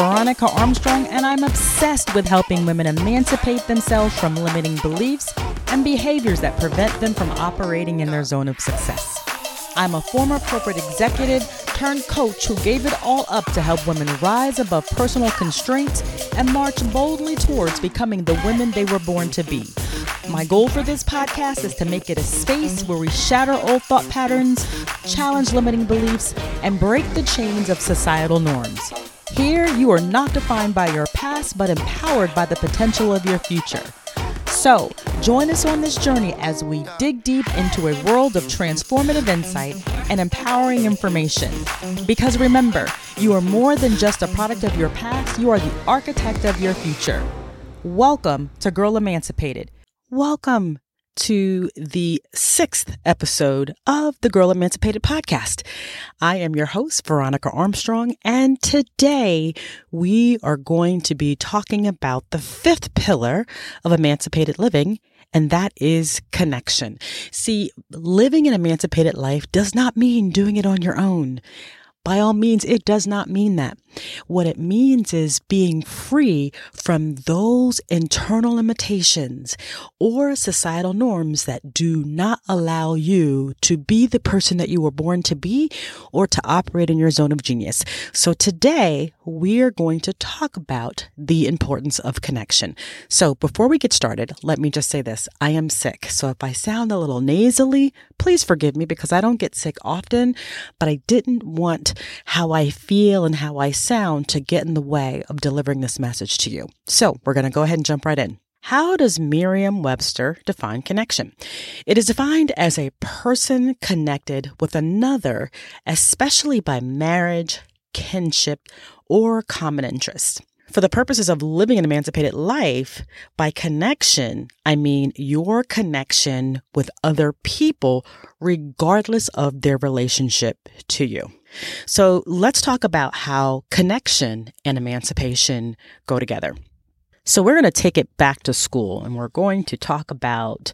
Veronica Armstrong, and I'm obsessed with helping women emancipate themselves from limiting beliefs and behaviors that prevent them from operating in their zone of success. I'm a former corporate executive turned coach who gave it all up to help women rise above personal constraints and march boldly towards becoming the women they were born to be. My goal for this podcast is to make it a space where we shatter old thought patterns, challenge limiting beliefs, and break the chains of societal norms. Here, you are not defined by your past, but empowered by the potential of your future. So, join us on this journey as we dig deep into a world of transformative insight and empowering information. Because remember, you are more than just a product of your past, you are the architect of your future. Welcome to Girl Emancipated. Welcome to the sixth episode of the Girl Emancipated podcast. I am your host, Veronica Armstrong, and today we are going to be talking about the fifth pillar of emancipated living. And that is connection. See, living an emancipated life does not mean doing it on your own. By all means, it does not mean that. What it means is being free from those internal limitations or societal norms that do not allow you to be the person that you were born to be or to operate in your zone of genius. So today we are going to talk about the importance of connection. So before we get started, let me just say this. I am sick. So if I sound a little nasally, please forgive me because I don't get sick often, but I didn't want how I feel and how I sound to get in the way of delivering this message to you. So we're going to go ahead and jump right in. How does Merriam Webster define connection? It is defined as a person connected with another, especially by marriage, kinship, or common interest. For the purposes of living an emancipated life, by connection, I mean your connection with other people, regardless of their relationship to you. So let's talk about how connection and emancipation go together. So we're going to take it back to school and we're going to talk about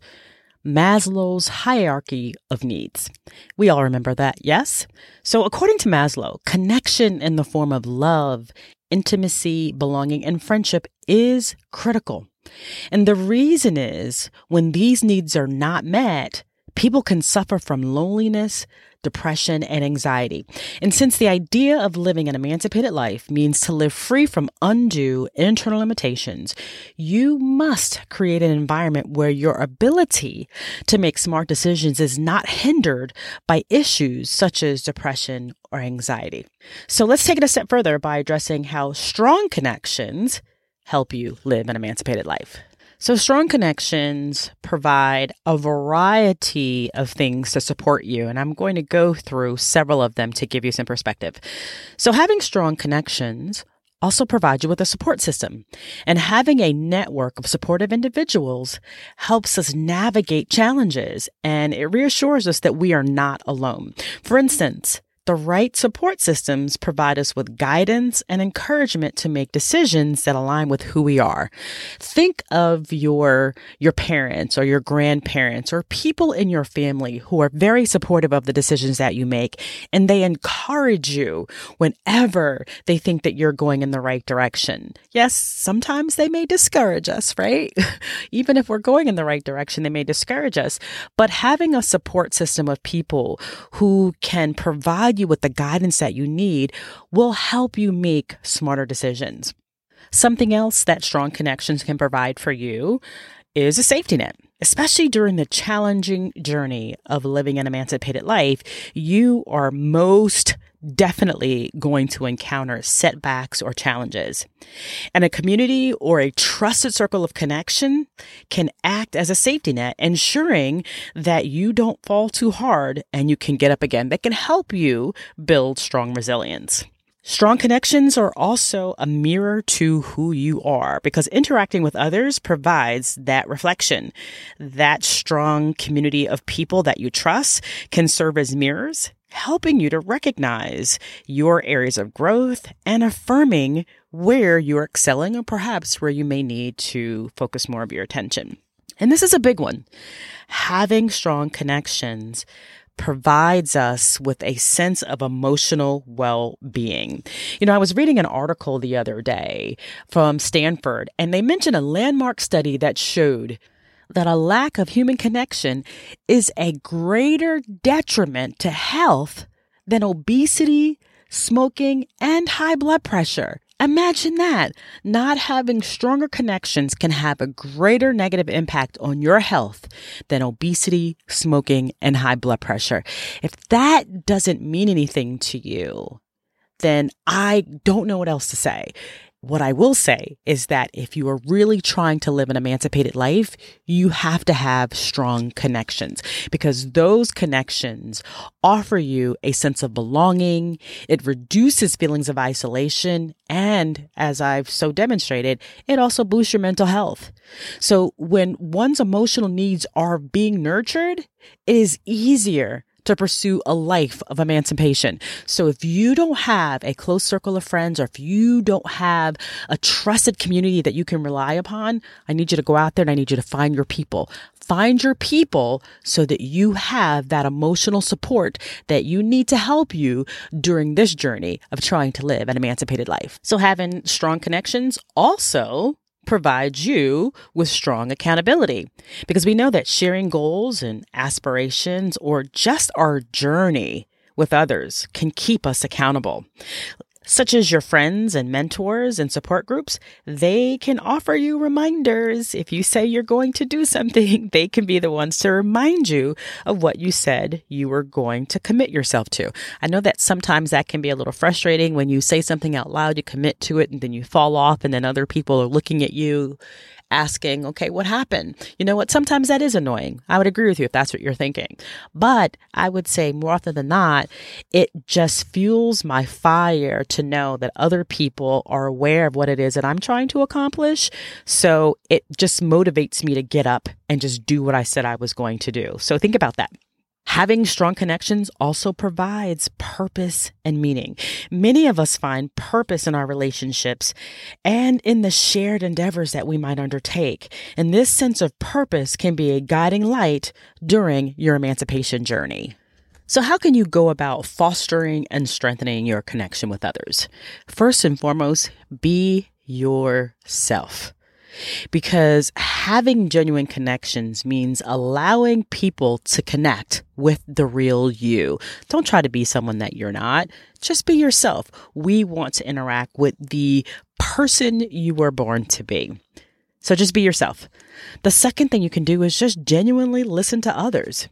Maslow's hierarchy of needs. We all remember that, yes? So, according to Maslow, connection in the form of love, intimacy, belonging, and friendship is critical. And the reason is when these needs are not met, people can suffer from loneliness, depression, and anxiety. And since the idea of living an emancipated life means to live free from undue internal limitations, you must create an environment where your ability to make smart decisions is not hindered by issues such as depression or anxiety. So let's take it a step further by addressing how strong connections help you live an emancipated life. So, strong connections provide a variety of things to support you, and I'm going to go through several of them to give you some perspective. So, having strong connections also provides you with a support system, and having a network of supportive individuals helps us navigate challenges and it reassures us that we are not alone. For instance, the right support systems provide us with guidance and encouragement to make decisions that align with who we are. Think of your, your parents or your grandparents or people in your family who are very supportive of the decisions that you make and they encourage you whenever they think that you're going in the right direction. Yes, sometimes they may discourage us, right? Even if we're going in the right direction, they may discourage us. But having a support system of people who can provide provide you with the guidance that you need will help you make smarter decisions. Something else that strong connections can provide for you is a safety net. Especially during the challenging journey of living an emancipated life, you are most definitely going to encounter setbacks or challenges. And a community or a trusted circle of connection can act as a safety net, ensuring that you don't fall too hard and you can get up again. That can help you build strong resilience. Strong connections are also a mirror to who you are because interacting with others provides that reflection. That strong community of people that you trust can serve as mirrors helping you to recognize your areas of growth and affirming where you're excelling or perhaps where you may need to focus more of your attention. And this is a big one. Having strong connections provides us with a sense of emotional well being. You know, I was reading an article the other day from Stanford, and they mentioned a landmark study that showed that a lack of human connection is a greater detriment to health than obesity, smoking, and high blood pressure. Imagine that. Not having stronger connections can have a greater negative impact on your health than obesity, smoking, and high blood pressure. If that doesn't mean anything to you, then I don't know what else to say. What I will say is that if you are really trying to live an emancipated life, you have to have strong connections because those connections offer you a sense of belonging. It reduces feelings of isolation. And as I've so demonstrated, it also boosts your mental health. So when one's emotional needs are being nurtured, it is easier to pursue a life of emancipation. So if you don't have a close circle of friends or if you don't have a trusted community that you can rely upon, I need you to go out there and I need you to find your people. Find your people so that you have that emotional support that you need to help you during this journey of trying to live an emancipated life. So having strong connections also provides you with strong accountability. Because we know that sharing goals and aspirations or just our journey with others can keep us accountable such as your friends and mentors and support groups, they can offer you reminders. If you say you're going to do something, they can be the ones to remind you of what you said you were going to commit yourself to. I know that sometimes that can be a little frustrating when you say something out loud, you commit to it, and then you fall off, and then other people are looking at you asking, okay, what happened? You know what? Sometimes that is annoying. I would agree with you if that's what you're thinking. But I would say more often than not, it just fuels my fire to know that other people are aware of what it is that I'm trying to accomplish. So it just motivates me to get up and just do what I said I was going to do. So think about that. Having strong connections also provides purpose and meaning. Many of us find purpose in our relationships and in the shared endeavors that we might undertake. And this sense of purpose can be a guiding light during your emancipation journey. So, how can you go about fostering and strengthening your connection with others? First and foremost, be yourself because having genuine connections means allowing people to connect with the real you. Don't try to be someone that you're not. Just be yourself. We want to interact with the person you were born to be. So just be yourself. The second thing you can do is just genuinely listen to others.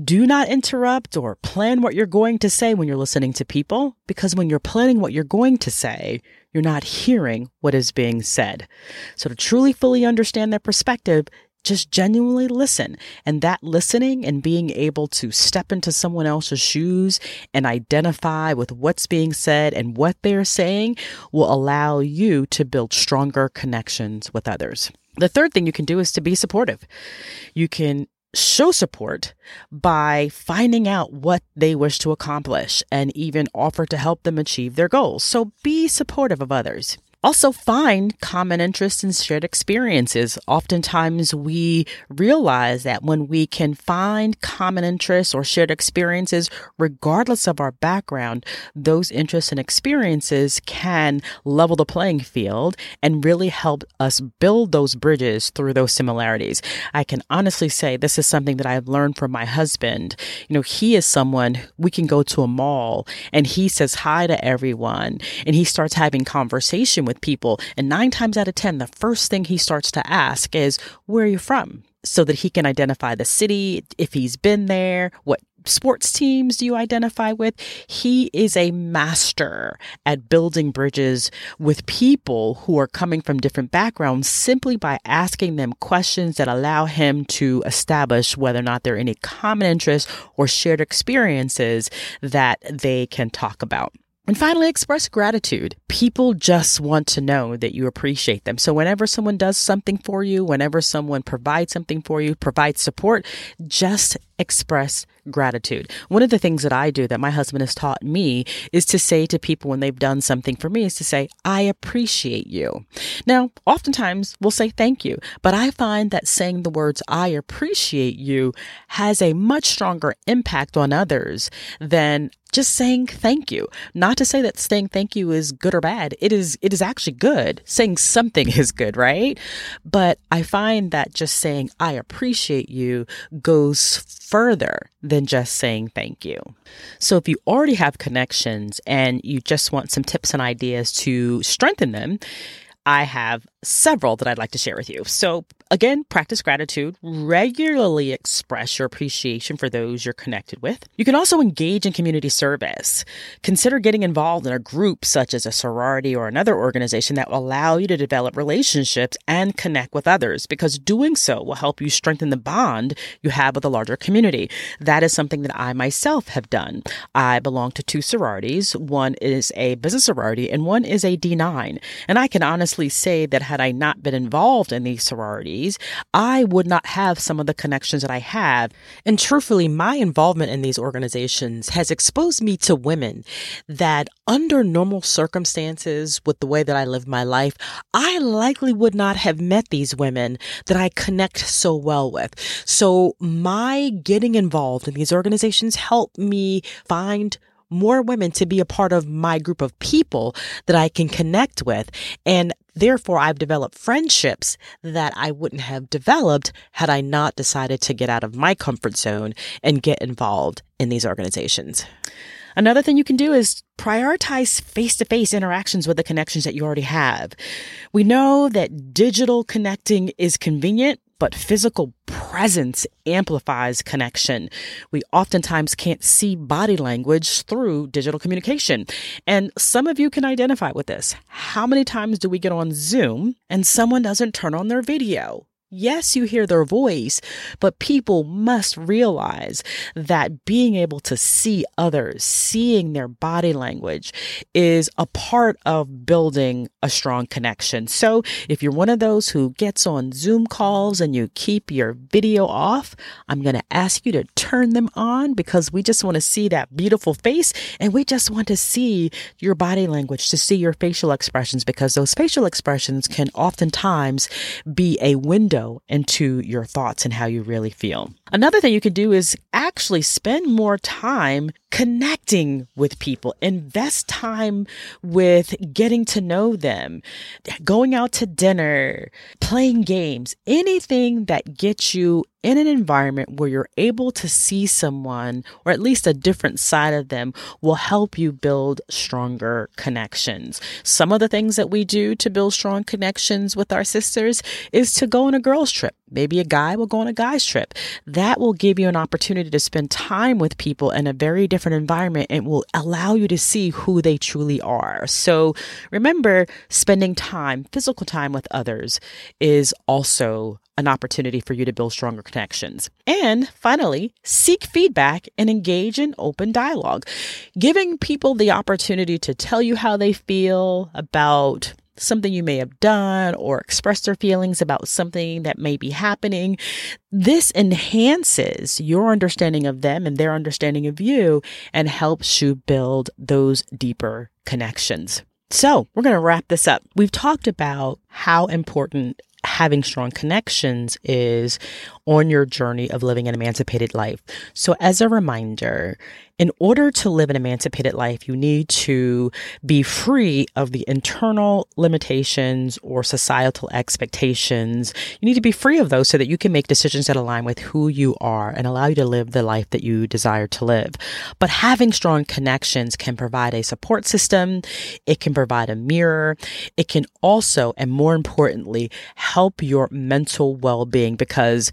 Do not interrupt or plan what you're going to say when you're listening to people, because when you're planning what you're going to say, you're not hearing what is being said. So to truly fully understand their perspective, just genuinely listen. And that listening and being able to step into someone else's shoes and identify with what's being said and what they're saying will allow you to build stronger connections with others. The third thing you can do is to be supportive. You can show support by finding out what they wish to accomplish and even offer to help them achieve their goals. So be supportive of others. Also, find common interests and shared experiences. Oftentimes, we realize that when we can find common interests or shared experiences, regardless of our background, those interests and experiences can level the playing field and really help us build those bridges through those similarities. I can honestly say this is something that I've learned from my husband. You know, he is someone we can go to a mall and he says hi to everyone and he starts having conversation with people. And nine times out of 10, the first thing he starts to ask is, Where are you from? So that he can identify the city, if he's been there, what sports teams do you identify with? He is a master at building bridges with people who are coming from different backgrounds simply by asking them questions that allow him to establish whether or not there are any common interests or shared experiences that they can talk about. And finally, express gratitude. People just want to know that you appreciate them. So whenever someone does something for you, whenever someone provides something for you, provides support, just express gratitude. One of the things that I do that my husband has taught me is to say to people when they've done something for me is to say, I appreciate you. Now, oftentimes we'll say thank you, but I find that saying the words I appreciate you has a much stronger impact on others than just saying thank you. Not to say that saying thank you is good or bad. It is it is actually good. Saying something is good, right? But I find that just saying I appreciate you goes further than just saying thank you. So if you already have connections and you just want some tips and ideas to strengthen them, I have several that I'd like to share with you. So, again, practice gratitude, regularly express your appreciation for those you're connected with. You can also engage in community service. Consider getting involved in a group such as a sorority or another organization that will allow you to develop relationships and connect with others because doing so will help you strengthen the bond you have with a larger community. That is something that I myself have done. I belong to two sororities. One is a business sorority and one is a D9. And I can honestly say that had I not been involved in these sororities, I would not have some of the connections that I have. And truthfully, my involvement in these organizations has exposed me to women that under normal circumstances, with the way that I live my life, I likely would not have met these women that I connect so well with. So my getting involved in these organizations helped me find more women to be a part of my group of people that I can connect with. And therefore, I've developed friendships that I wouldn't have developed had I not decided to get out of my comfort zone and get involved in these organizations. Another thing you can do is prioritize face to face interactions with the connections that you already have. We know that digital connecting is convenient, but physical presence amplifies connection. We oftentimes can't see body language through digital communication. And some of you can identify with this. How many times do we get on Zoom and someone doesn't turn on their video? Yes, you hear their voice, but people must realize that being able to see others, seeing their body language is a part of building a strong connection. So if you're one of those who gets on Zoom calls and you keep your video off, I'm going to ask you to turn them on because we just want to see that beautiful face and we just want to see your body language, to see your facial expressions because those facial expressions can oftentimes be a window into your thoughts and how you really feel. Another thing you can do is actually spend more time connecting with people, invest time with getting to know them, going out to dinner, playing games, anything that gets you in an environment where you're able to see someone or at least a different side of them will help you build stronger connections. Some of the things that we do to build strong connections with our sisters is to go on a girls trip. Maybe a guy will go on a guy's trip. That will give you an opportunity to spend time with people in a very different environment and will allow you to see who they truly are. So remember, spending time, physical time with others is also an opportunity for you to build stronger connections. And finally, seek feedback and engage in open dialogue. Giving people the opportunity to tell you how they feel about something you may have done or express their feelings about something that may be happening. This enhances your understanding of them and their understanding of you and helps you build those deeper connections. So, we're going to wrap this up. We've talked about how important having strong connections is on your journey of living an emancipated life. So, as a reminder, in order to live an emancipated life, you need to be free of the internal limitations or societal expectations. You need to be free of those so that you can make decisions that align with who you are and allow you to live the life that you desire to live. But having strong connections can provide a support system. It can provide a mirror. It can also, and more importantly, help your mental well-being because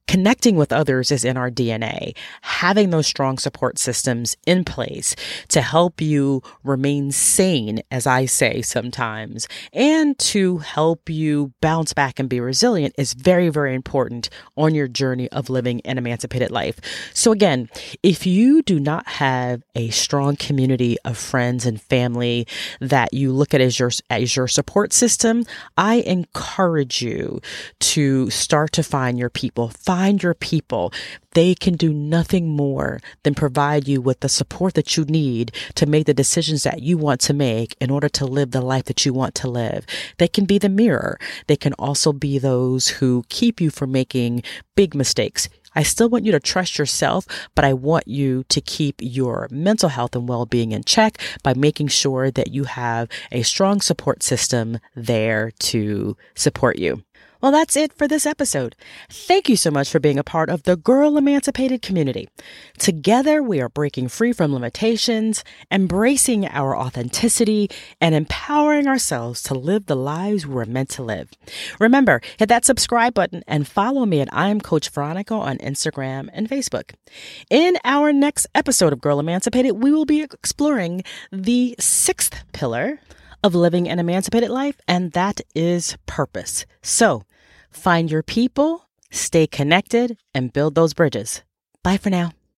Connecting with others is in our DNA. Having those strong support systems in place to help you remain sane, as I say sometimes, and to help you bounce back and be resilient is very, very important on your journey of living an emancipated life. So again, if you do not have a strong community of friends and family that you look at as your, as your support system, I encourage you to start to find your people. Find find your people. They can do nothing more than provide you with the support that you need to make the decisions that you want to make in order to live the life that you want to live. They can be the mirror. They can also be those who keep you from making big mistakes. I still want you to trust yourself, but I want you to keep your mental health and well being in check by making sure that you have a strong support system there to support you. Well, that's it for this episode. Thank you so much for being a part of the Girl Emancipated community. Together, we are breaking free from limitations, embracing our authenticity, and empowering ourselves to live the lives we're meant to live. Remember, hit that subscribe button and follow me at I'm Coach Veronica on Instagram and Facebook. In our next episode of Girl Emancipated, we will be exploring the sixth pillar of living an emancipated life, and that is purpose. So, Find your people, stay connected, and build those bridges. Bye for now.